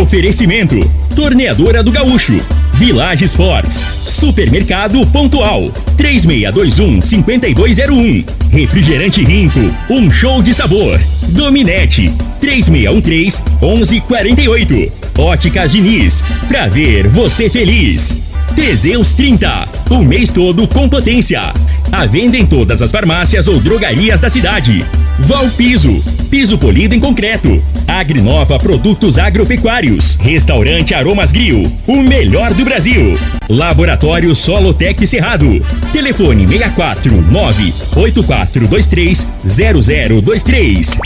Oferecimento: Torneadora do Gaúcho, Village Sports, Supermercado Pontual, 3621-5201. Refrigerante Rinco, um show de sabor. Dominete, 3613-1148. Óticas Diniz, pra ver você feliz. Teseus 30, o mês todo com potência. A venda em todas as farmácias ou drogarias da cidade. Valpiso, piso polido em concreto. Agrinova Produtos Agropecuários. Restaurante Aromas Grill, o melhor do Brasil. Laboratório Solotec Cerrado. Telefone 64 98423 0023.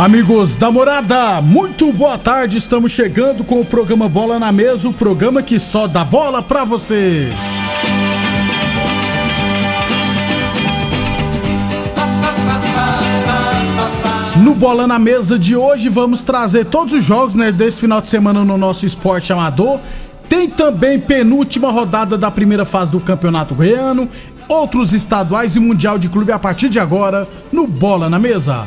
Amigos da morada, muito boa tarde. Estamos chegando com o programa Bola na Mesa o programa que só dá bola pra você. No Bola na Mesa de hoje, vamos trazer todos os jogos né, desse final de semana no nosso esporte amador. Tem também penúltima rodada da primeira fase do Campeonato Goiano, outros estaduais e Mundial de Clube a partir de agora no Bola na Mesa.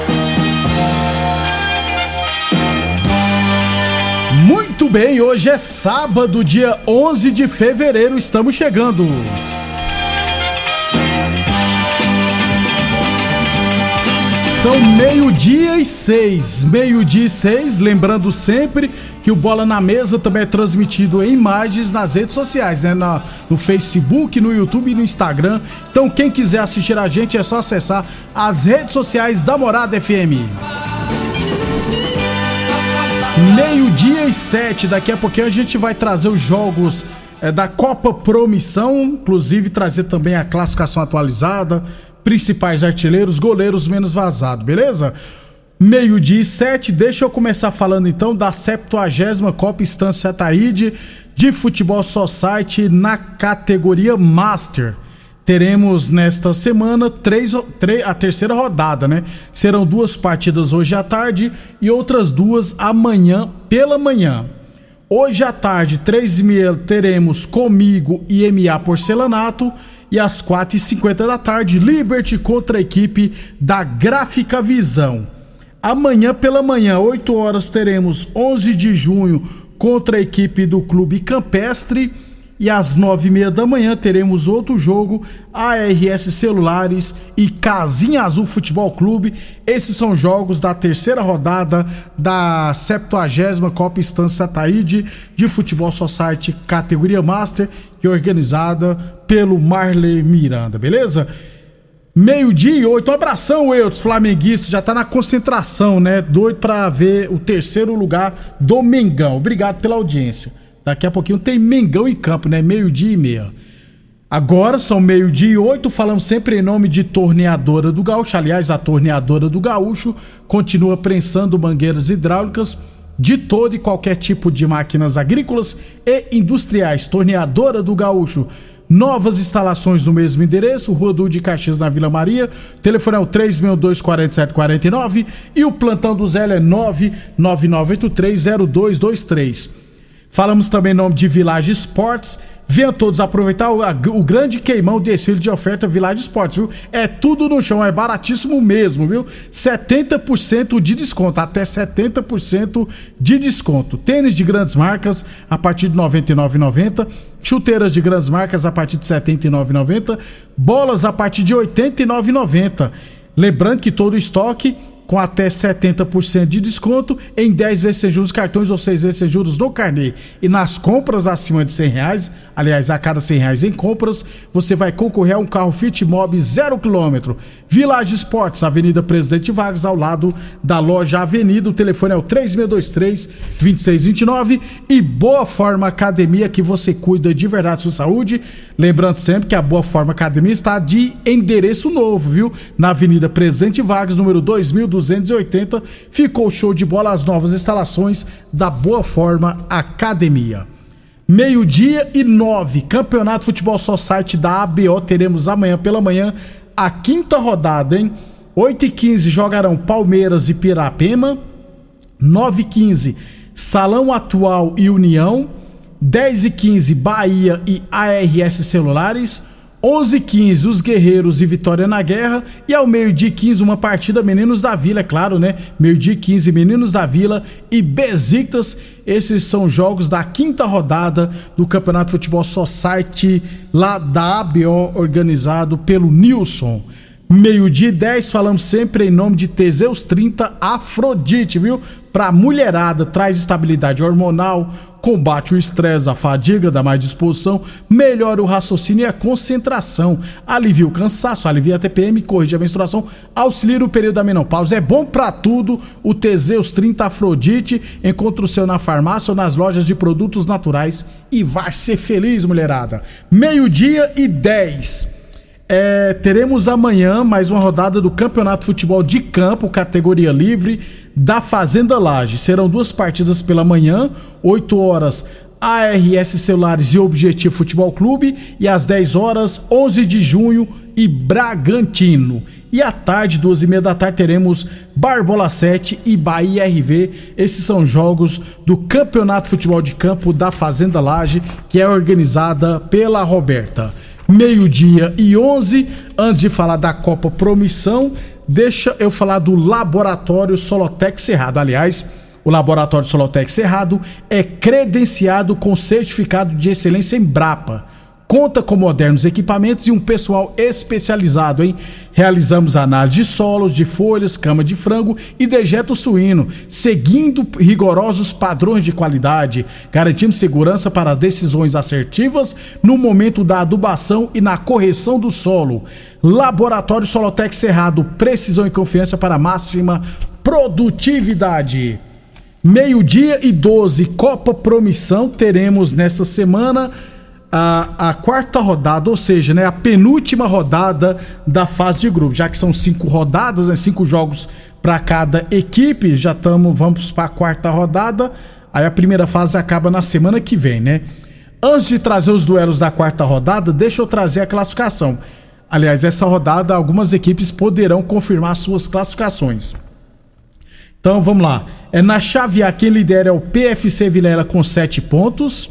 Bem, hoje é sábado, dia 11 de fevereiro, estamos chegando. São meio-dia e seis. Meio-dia e seis. Lembrando sempre que o Bola na Mesa também é transmitido em imagens nas redes sociais, né? Na, no Facebook, no YouTube e no Instagram. Então, quem quiser assistir a gente é só acessar as redes sociais da Morada FM. Meio-dia e sete. Daqui a pouquinho a gente vai trazer os jogos é, da Copa Promissão, inclusive trazer também a classificação atualizada principais artilheiros, goleiros menos vazado, beleza? Meio-dia e sete, deixa eu começar falando então da 70 Copa Estância Taíde de Futebol Society na categoria Master. Teremos nesta semana três, três, a terceira rodada, né? Serão duas partidas hoje à tarde e outras duas amanhã pela manhã. Hoje à tarde, três e meia, teremos comigo e MA Porcelanato e às 4h50 da tarde, Liberty contra a equipe da Gráfica Visão. Amanhã pela manhã, 8 horas, teremos 11 de junho contra a equipe do Clube Campestre. E às nove e meia da manhã teremos outro jogo, ARS Celulares e Casinha Azul Futebol Clube. Esses são jogos da terceira rodada da 70 Copa Estância Taíde de Futebol Society categoria Master, que é organizada pelo Marley Miranda, beleza? Meio-dia e oito. Um abração, Eudes, flamenguista. Já tá na concentração, né? Doido pra ver o terceiro lugar do Mengão. Obrigado pela audiência. Daqui a pouquinho tem Mengão em campo, né? Meio-dia e meia. Agora são meio-dia e oito, falamos sempre em nome de Torneadora do Gaúcho. Aliás, a Torneadora do Gaúcho continua prensando mangueiras hidráulicas de todo e qualquer tipo de máquinas agrícolas e industriais. Torneadora do Gaúcho. Novas instalações no mesmo endereço, Rua do de Caxias, na Vila Maria. Telefone é o 362-4749 e o plantão do Zé é 999830223. Falamos também em nome de Village Esportes. Venham todos aproveitar o, o grande queimão desfile de oferta Village Esportes, viu? É tudo no chão, é baratíssimo mesmo, viu? 70% de desconto, até 70% de desconto. Tênis de grandes marcas a partir de R$ 99,90. Chuteiras de grandes marcas a partir de R$ 79,90. Bolas a partir de R$ 89,90. Lembrando que todo o estoque com até 70% de desconto em 10 vezes sem juros cartões ou 6 vezes sem juros no carnê. E nas compras acima de 100 reais, aliás, a cada 100 reais em compras, você vai concorrer a um carro Fit Mob 0 km. Village Esportes, Avenida Presidente Vargas, ao lado da loja Avenida. O telefone é o 3623-2629 e Boa Forma Academia, que você cuida de verdade sua saúde. Lembrando sempre que a Boa Forma Academia está de endereço novo, viu? Na Avenida Presidente Vargas, número 2200 280. Ficou show de bola as novas instalações da Boa Forma Academia. Meio-dia e nove, Campeonato Futebol Society da ABO. Teremos amanhã pela manhã a quinta rodada, hein? 8 e 15 jogarão Palmeiras e Pirapema. 9 e 15 Salão Atual e União. 10 e 15 Bahia e ARS Celulares. 11 h 15 os Guerreiros e Vitória na Guerra. E ao meio-dia 15, uma partida Meninos da Vila, é claro, né? Meio-dia 15, Meninos da Vila e Besiktas. Esses são jogos da quinta rodada do Campeonato Futebol Society, lá da ABO, organizado pelo Nilson. Meio-dia e 10, falamos sempre em nome de Teseus 30 Afrodite, viu? Pra mulherada, traz estabilidade hormonal, combate o estresse, a fadiga, dá mais disposição, melhora o raciocínio e a concentração, alivia o cansaço, alivia a TPM, corrige a menstruação, auxilia no período da menopausa. É bom para tudo o Teseus 30 Afrodite. Encontra o seu na farmácia ou nas lojas de produtos naturais e vai ser feliz, mulherada. Meio-dia e 10. É, teremos amanhã mais uma rodada do Campeonato Futebol de Campo, categoria livre, da Fazenda Laje. Serão duas partidas pela manhã, 8 horas, ARS Celulares e Objetivo Futebol Clube, e às 10 horas, 11 de junho e Bragantino. E à tarde, duas e meia da tarde, teremos Barbola 7 e Bahia RV. Esses são jogos do Campeonato Futebol de Campo da Fazenda Laje, que é organizada pela Roberta meio-dia e 11. Antes de falar da Copa Promissão, deixa eu falar do Laboratório Solotec Cerrado. Aliás, o Laboratório Solotec Cerrado é credenciado com certificado de excelência em Brapa conta com modernos equipamentos e um pessoal especializado em realizamos análise de solos, de folhas, cama de frango e dejeto suíno, seguindo rigorosos padrões de qualidade, garantindo segurança para decisões assertivas no momento da adubação e na correção do solo. Laboratório Solotec Cerrado, precisão e confiança para máxima produtividade. Meio-dia e 12, Copa Promissão, teremos nessa semana a, a quarta rodada, ou seja, né, a penúltima rodada da fase de grupo, já que são cinco rodadas, né, cinco jogos para cada equipe, já estamos, vamos para a quarta rodada. Aí a primeira fase acaba na semana que vem, né? Antes de trazer os duelos da quarta rodada, deixa eu trazer a classificação. Aliás, essa rodada algumas equipes poderão confirmar suas classificações. Então vamos lá. É na chave A quem lidera é o PFC Vilela com 7 pontos.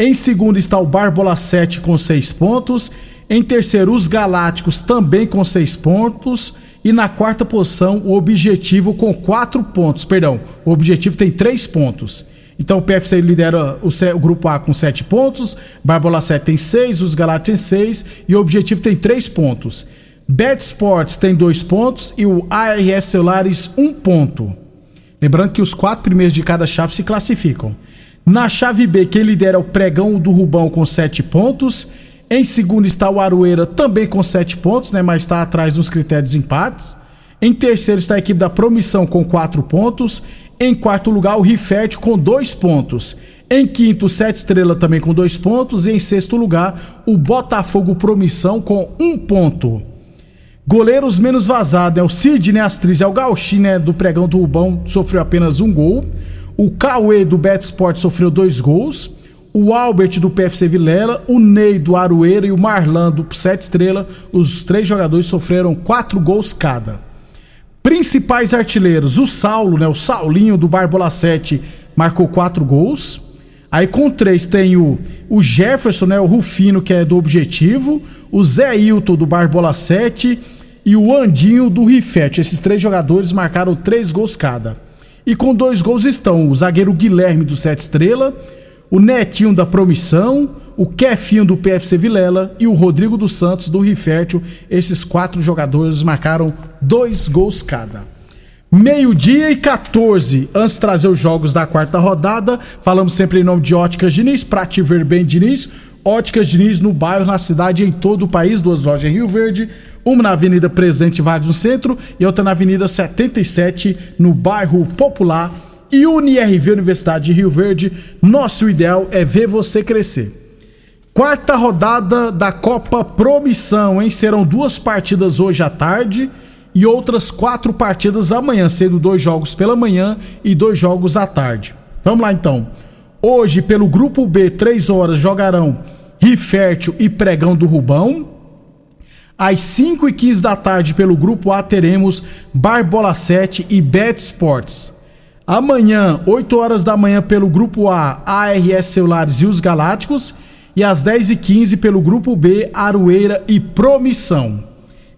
Em segundo está o Barbola 7 com 6 pontos. Em terceiro, os Galácticos também com 6 pontos. E na quarta posição, o Objetivo com 4 pontos. Perdão, o Objetivo tem 3 pontos. Então o PFC lidera o, o, grupo A com 7 pontos, Barbola 7 tem 6, os Galácticos tem 6 e o Objetivo tem 3 pontos. Bet Sports tem 2 pontos e o ARS Celulares 1 um ponto. Lembrando que os quatro primeiros de cada chave se classificam. Na chave B, quem lidera é o Pregão do Rubão com 7 pontos. Em segundo está o Aroeira, também com 7 pontos, né, mas está atrás nos critérios de empates. Em terceiro está a equipe da Promissão com 4 pontos. Em quarto lugar, o Rifete com 2 pontos. Em quinto, o Sete Estrela também com 2 pontos. E em sexto lugar, o Botafogo Promissão com 1 um ponto. Goleiros menos vazados, é o Sidney Astriz, é o Gauchinho né, do Pregão do Rubão, sofreu apenas um gol. O Cauê do Beto Sport sofreu dois gols. O Albert do PFC Vilela, o Ney do Aroeira e o Marlan do Sete Estrela, os três jogadores sofreram quatro gols cada. Principais artilheiros, o Saulo, né, o Saulinho do Barbola 7, marcou quatro gols. Aí com três tem o, o Jefferson, né, o Rufino, que é do Objetivo, o Zé Hilton do Barbola 7 e o Andinho do Rifete. Esses três jogadores marcaram três gols cada. E com dois gols estão o zagueiro Guilherme do Sete Estrela, o Netinho da Promissão, o Kefinho do PFC Vilela e o Rodrigo dos Santos do Rifértil. Esses quatro jogadores marcaram dois gols cada. Meio-dia e 14. Antes de trazer os jogos da quarta rodada, falamos sempre em nome de Óticas Diniz, pra te ver bem, Diniz. Óticas Diniz no bairro, na cidade, em todo o país, duas lojas em Rio Verde, uma na Avenida Presidente Vargas no centro e outra na Avenida 77 no bairro Popular. E UniRV Universidade de Rio Verde, nosso ideal é ver você crescer. Quarta rodada da Copa Promissão, hein? Serão duas partidas hoje à tarde e outras quatro partidas amanhã, sendo dois jogos pela manhã e dois jogos à tarde. Vamos lá então. Hoje, pelo grupo B, três horas, jogarão Rifértil e Pregão do Rubão. Às 5 e 15 da tarde, pelo grupo A, teremos Barbola 7 e Bet Sports. Amanhã, 8 horas da manhã, pelo grupo A, ARS Celulares e os Galácticos. E às 10 e 15 pelo grupo B, Aroeira e Promissão.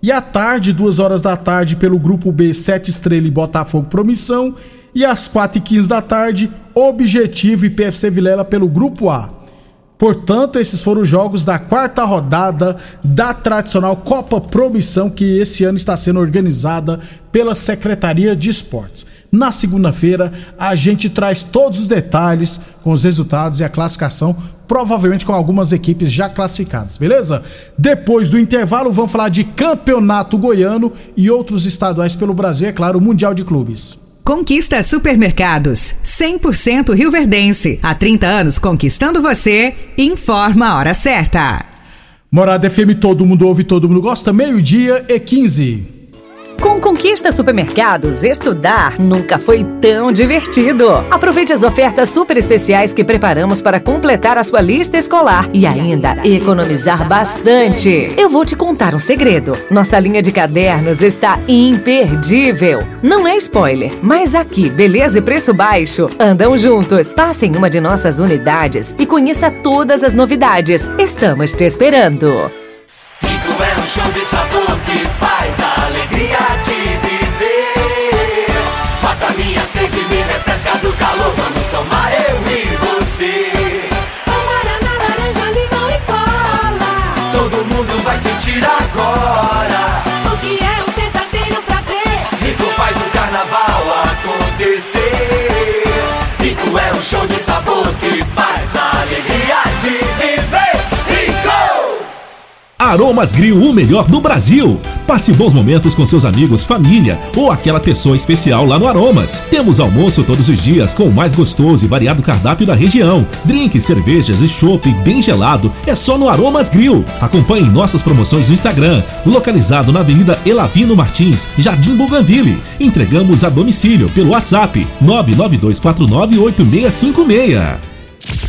E à tarde, 2 horas da tarde, pelo grupo B, Sete Estrela e Botafogo Promissão. E às 4 e 15 da tarde, Objetivo e PFC Vilela pelo grupo A. Portanto, esses foram os jogos da quarta rodada da tradicional Copa Promissão, que esse ano está sendo organizada pela Secretaria de Esportes. Na segunda-feira, a gente traz todos os detalhes com os resultados e a classificação, provavelmente com algumas equipes já classificadas, beleza? Depois do intervalo, vamos falar de campeonato goiano e outros estaduais pelo Brasil, é claro, o Mundial de Clubes. Conquista Supermercados, 100% Rio Verdense. Há 30 anos conquistando você. Informa a hora certa. Morada FM, todo mundo ouve, todo mundo gosta. Meio-dia e 15. Com Conquista Supermercados, estudar nunca foi tão divertido. Aproveite as ofertas super especiais que preparamos para completar a sua lista escolar e ainda economizar bastante. Eu vou te contar um segredo. Nossa linha de cadernos está imperdível. Não é spoiler, mas aqui, beleza e preço baixo andam juntos. Passe em uma de nossas unidades e conheça todas as novidades. Estamos te esperando. Rico é um show de sabor refresca do calor. Vamos tomar eu e você. Guaraná, laranja, limão e cola. Todo mundo vai sentir agora. O que é um verdadeiro prazer? Rico faz o carnaval acontecer. Rico é um show de sabor que faz a Aromas Grill, o melhor do Brasil. Passe bons momentos com seus amigos, família ou aquela pessoa especial lá no Aromas. Temos almoço todos os dias com o mais gostoso e variado cardápio da região. Drinks, cervejas e chopp bem gelado é só no Aromas Grill. Acompanhe nossas promoções no Instagram, localizado na Avenida Elavino Martins, Jardim Bougainville. Entregamos a domicílio pelo WhatsApp 992498656.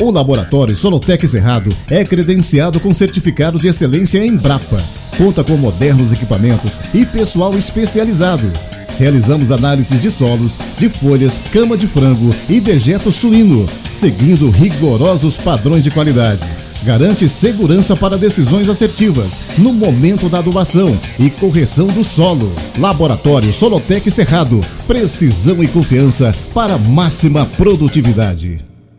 O laboratório Solotec Cerrado é credenciado com certificado de excelência em Brapa. Conta com modernos equipamentos e pessoal especializado. Realizamos análises de solos, de folhas, cama de frango e dejeto suíno, seguindo rigorosos padrões de qualidade. Garante segurança para decisões assertivas no momento da adubação e correção do solo. Laboratório Solotec Cerrado. Precisão e confiança para máxima produtividade.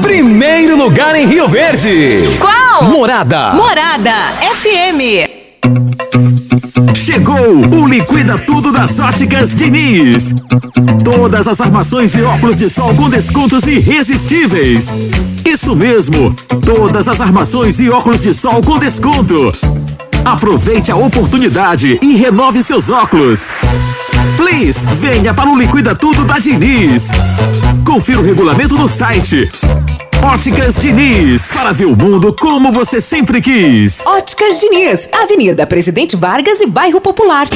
Primeiro lugar em Rio Verde. Qual? Morada. Morada FM. Chegou o Liquida Tudo das Óticas Diniz. Todas as armações e óculos de sol com descontos irresistíveis. Isso mesmo, todas as armações e óculos de sol com desconto. Aproveite a oportunidade e renove seus óculos. Please, venha para o Liquida Tudo da Diniz. Confira o regulamento no site. Óticas Diniz, para ver o mundo como você sempre quis. Óticas Diniz, Avenida Presidente Vargas e Bairro Popular.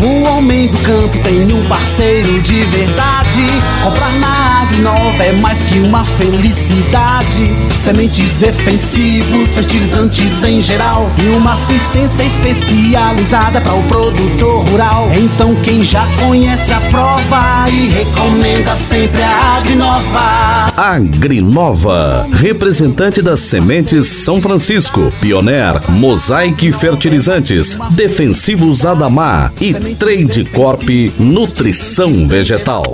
O homem do campo tem um parceiro de verdade. Comprar na Agrinova é mais que uma felicidade. Sementes defensivos, fertilizantes em geral. E uma assistência especializada para o produtor rural. Então quem já conhece a prova e recomenda sempre a Agrinova. Agrinova, representante das sementes São Francisco, Pioneer, Mosaic Fertilizantes, Defensivos Adamar e Trade Corp Nutrição Vegetal.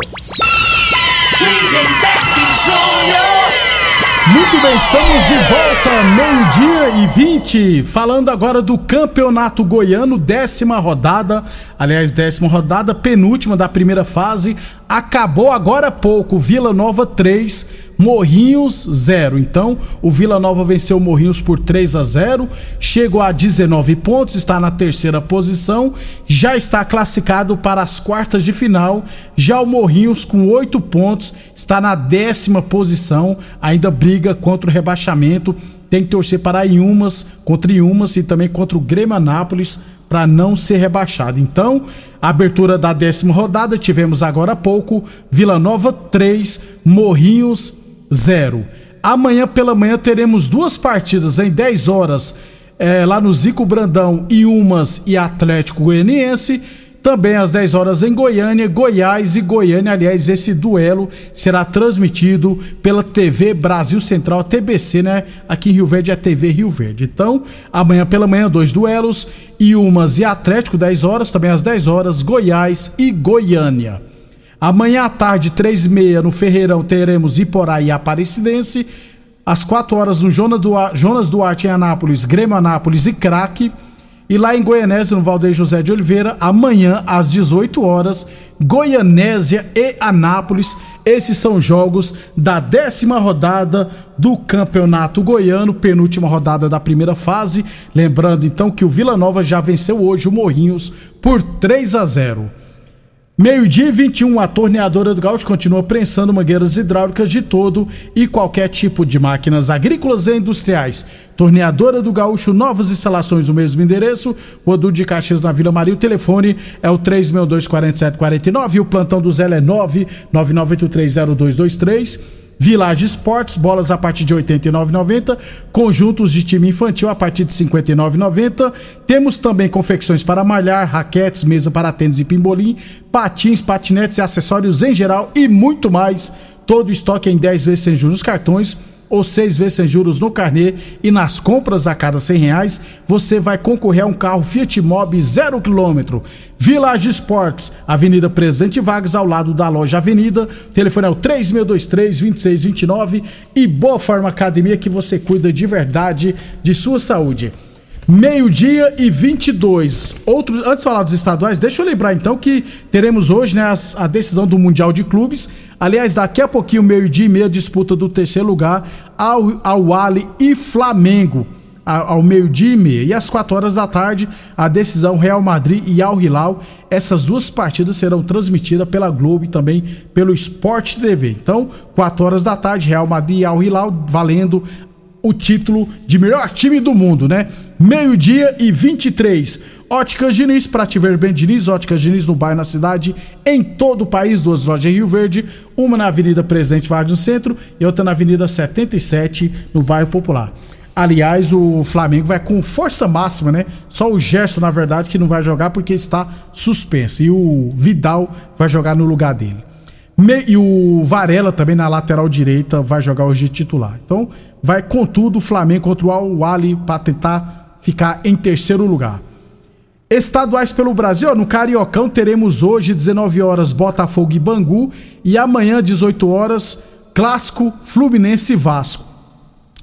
Muito bem, estamos de volta, meio-dia e 20, falando agora do Campeonato Goiano, décima rodada, aliás, décima rodada, penúltima da primeira fase, acabou agora há pouco, Vila Nova 3, Morrinhos 0. Então, o Vila Nova venceu o Morrinhos por 3 a 0, chegou a 19 pontos, está na terceira posição, já está classificado para as quartas de final. Já o Morrinhos, com 8 pontos, está na décima posição, ainda briga contra o rebaixamento. Tem que torcer para Iumas, contra Iumas e também contra o Grêmio Anápolis para não ser rebaixado. Então, abertura da décima rodada, tivemos agora há pouco Vila Nova 3, Morrinhos 0. Amanhã pela manhã teremos duas partidas em 10 horas é, lá no Zico Brandão, Iumas e Atlético Goianiense. Também às 10 horas em Goiânia, Goiás e Goiânia. Aliás, esse duelo será transmitido pela TV Brasil Central, TBC, né? Aqui em Rio Verde é TV Rio Verde. Então, amanhã pela manhã, dois duelos. Iumas e Atlético, 10 horas. Também às 10 horas, Goiás e Goiânia. Amanhã à tarde, 3 e meia, no Ferreirão, teremos Iporá e Aparecidense. Às 4 horas, no Jonas Duarte, em Anápolis, Grêmio Anápolis e Craque. E lá em Goianésia, no Valdeir José de Oliveira, amanhã às 18 horas, Goianésia e Anápolis. Esses são jogos da décima rodada do Campeonato Goiano, penúltima rodada da primeira fase. Lembrando então que o Vila Nova já venceu hoje o Morrinhos por 3 a 0. Meio-dia e 21, a torneadora do Gaúcho continua prensando mangueiras hidráulicas de todo e qualquer tipo de máquinas agrícolas e industriais. Torneadora do Gaúcho, novas instalações no mesmo endereço, Rodu de Caxias na Vila Maria. O telefone é o 3624749 e o plantão do Zé é 999830223. Village Esportes, bolas a partir de R$ 89,90, conjuntos de time infantil a partir de R$ 59,90. Temos também confecções para malhar, raquetes, mesa para tênis e pimbolim, patins, patinetes e acessórios em geral e muito mais. Todo estoque em 10 vezes sem juros cartões ou seis vezes sem juros no carnê e nas compras a cada cem reais você vai concorrer a um carro Fiat Mobi zero quilômetro. Village Sports, Avenida Presidente Vargas, ao lado da loja Avenida. Telefone é o 3623-2629 e Boa Forma Academia que você cuida de verdade de sua saúde. Meio-dia e 22. Outros, antes de falar dos estaduais, deixa eu lembrar então que teremos hoje né, as, a decisão do Mundial de Clubes. Aliás, daqui a pouquinho, meio-dia e meia, disputa do terceiro lugar ao, ao Ali e Flamengo. Ao, ao meio-dia e meia. E às 4 horas da tarde, a decisão Real Madrid e Al Hilal. Essas duas partidas serão transmitidas pela Globo e também pelo Sport TV. Então, 4 horas da tarde, Real Madrid e Al Hilal valendo o título de melhor time do mundo, né? Meio-dia e 23. Óticas Diniz, pra te ver bem, Diniz, Óticas Diniz no bairro, na cidade, em todo o país, duas lojas em Rio Verde, uma na Avenida Presidente Vargas no centro e outra na Avenida 77, no bairro Popular. Aliás, o Flamengo vai com força máxima, né? Só o Gerson, na verdade, que não vai jogar porque está suspenso. E o Vidal vai jogar no lugar dele. E o Varela também na lateral direita vai jogar hoje titular. Então, vai com tudo o Flamengo contra o Al-Wali para tentar ficar em terceiro lugar. Estaduais pelo Brasil, no Cariocão teremos hoje 19 horas Botafogo e Bangu e amanhã 18 horas Clássico Fluminense e Vasco.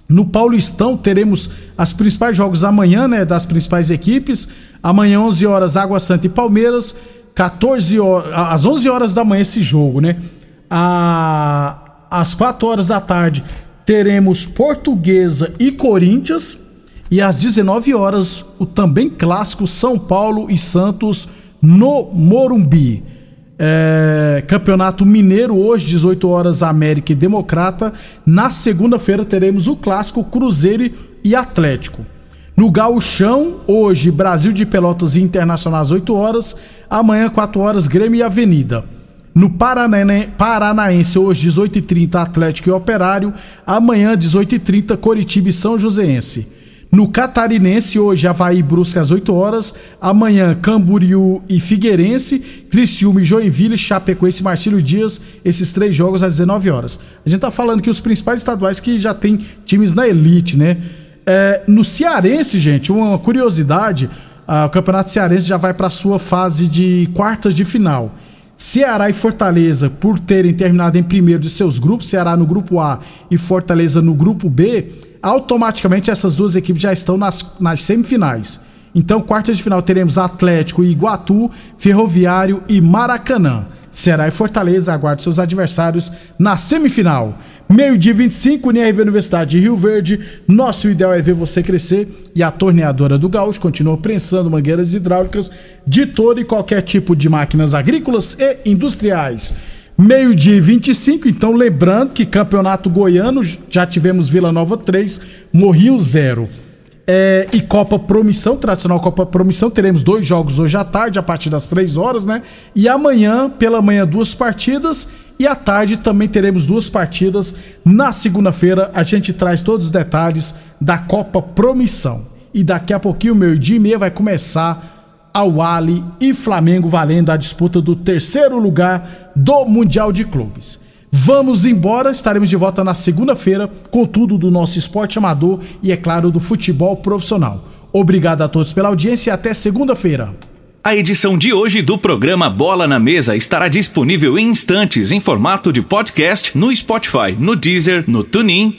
No Paulistão teremos os principais jogos amanhã, né, das principais equipes. Amanhã 11 horas Água Santa e Palmeiras, 14 horas, às 11 horas da manhã esse jogo, né? À, às 4 horas da tarde teremos Portuguesa e Corinthians e às 19 horas o também clássico São Paulo e Santos no Morumbi. É, Campeonato Mineiro, hoje, 18 horas, América e Democrata. Na segunda-feira teremos o clássico Cruzeiro e Atlético. No Gauchão, hoje, Brasil de Pelotas e Internacional às 8 horas. Amanhã, 4 horas, Grêmio e Avenida. No Paranaense, hoje, 18h30, Atlético e Operário. Amanhã, 18h30, Coritiba e São Joséense. No Catarinense, hoje, Havaí Brusque às 8 horas. Amanhã, Camboriú e Figueirense. Criciúma e Joinville, Chapecoense e Marcílio Dias. Esses três jogos às 19 horas. A gente tá falando que os principais estaduais que já tem times na elite, né? É, no Cearense, gente, uma curiosidade: ah, o Campeonato Cearense já vai para sua fase de quartas de final. Ceará e Fortaleza, por terem terminado em primeiro de seus grupos, Ceará no grupo A e Fortaleza no grupo B, automaticamente essas duas equipes já estão nas, nas semifinais. Então, quartas de final teremos Atlético e Iguatu, Ferroviário e Maracanã. Ceará e Fortaleza aguardam seus adversários na semifinal. Meio-dia 25, UNIRV Universidade de Rio Verde. Nosso ideal é ver você crescer e a torneadora do Gaúcho continua prensando mangueiras hidráulicas de todo e qualquer tipo de máquinas agrícolas e industriais. Meio-dia 25, então lembrando que campeonato goiano já tivemos Vila Nova 3, Morrinho 0. É, e Copa Promissão, tradicional Copa Promissão, teremos dois jogos hoje à tarde, a partir das 3 horas, né? E amanhã, pela manhã, duas partidas. E à tarde também teremos duas partidas. Na segunda-feira, a gente traz todos os detalhes da Copa Promissão. E daqui a pouquinho, meio-dia e meia, vai começar ao Ali e Flamengo valendo a disputa do terceiro lugar do Mundial de Clubes. Vamos embora, estaremos de volta na segunda-feira com tudo do nosso esporte amador e, é claro, do futebol profissional. Obrigado a todos pela audiência e até segunda-feira. A edição de hoje do programa Bola na Mesa estará disponível em instantes em formato de podcast no Spotify, no Deezer, no TuneIn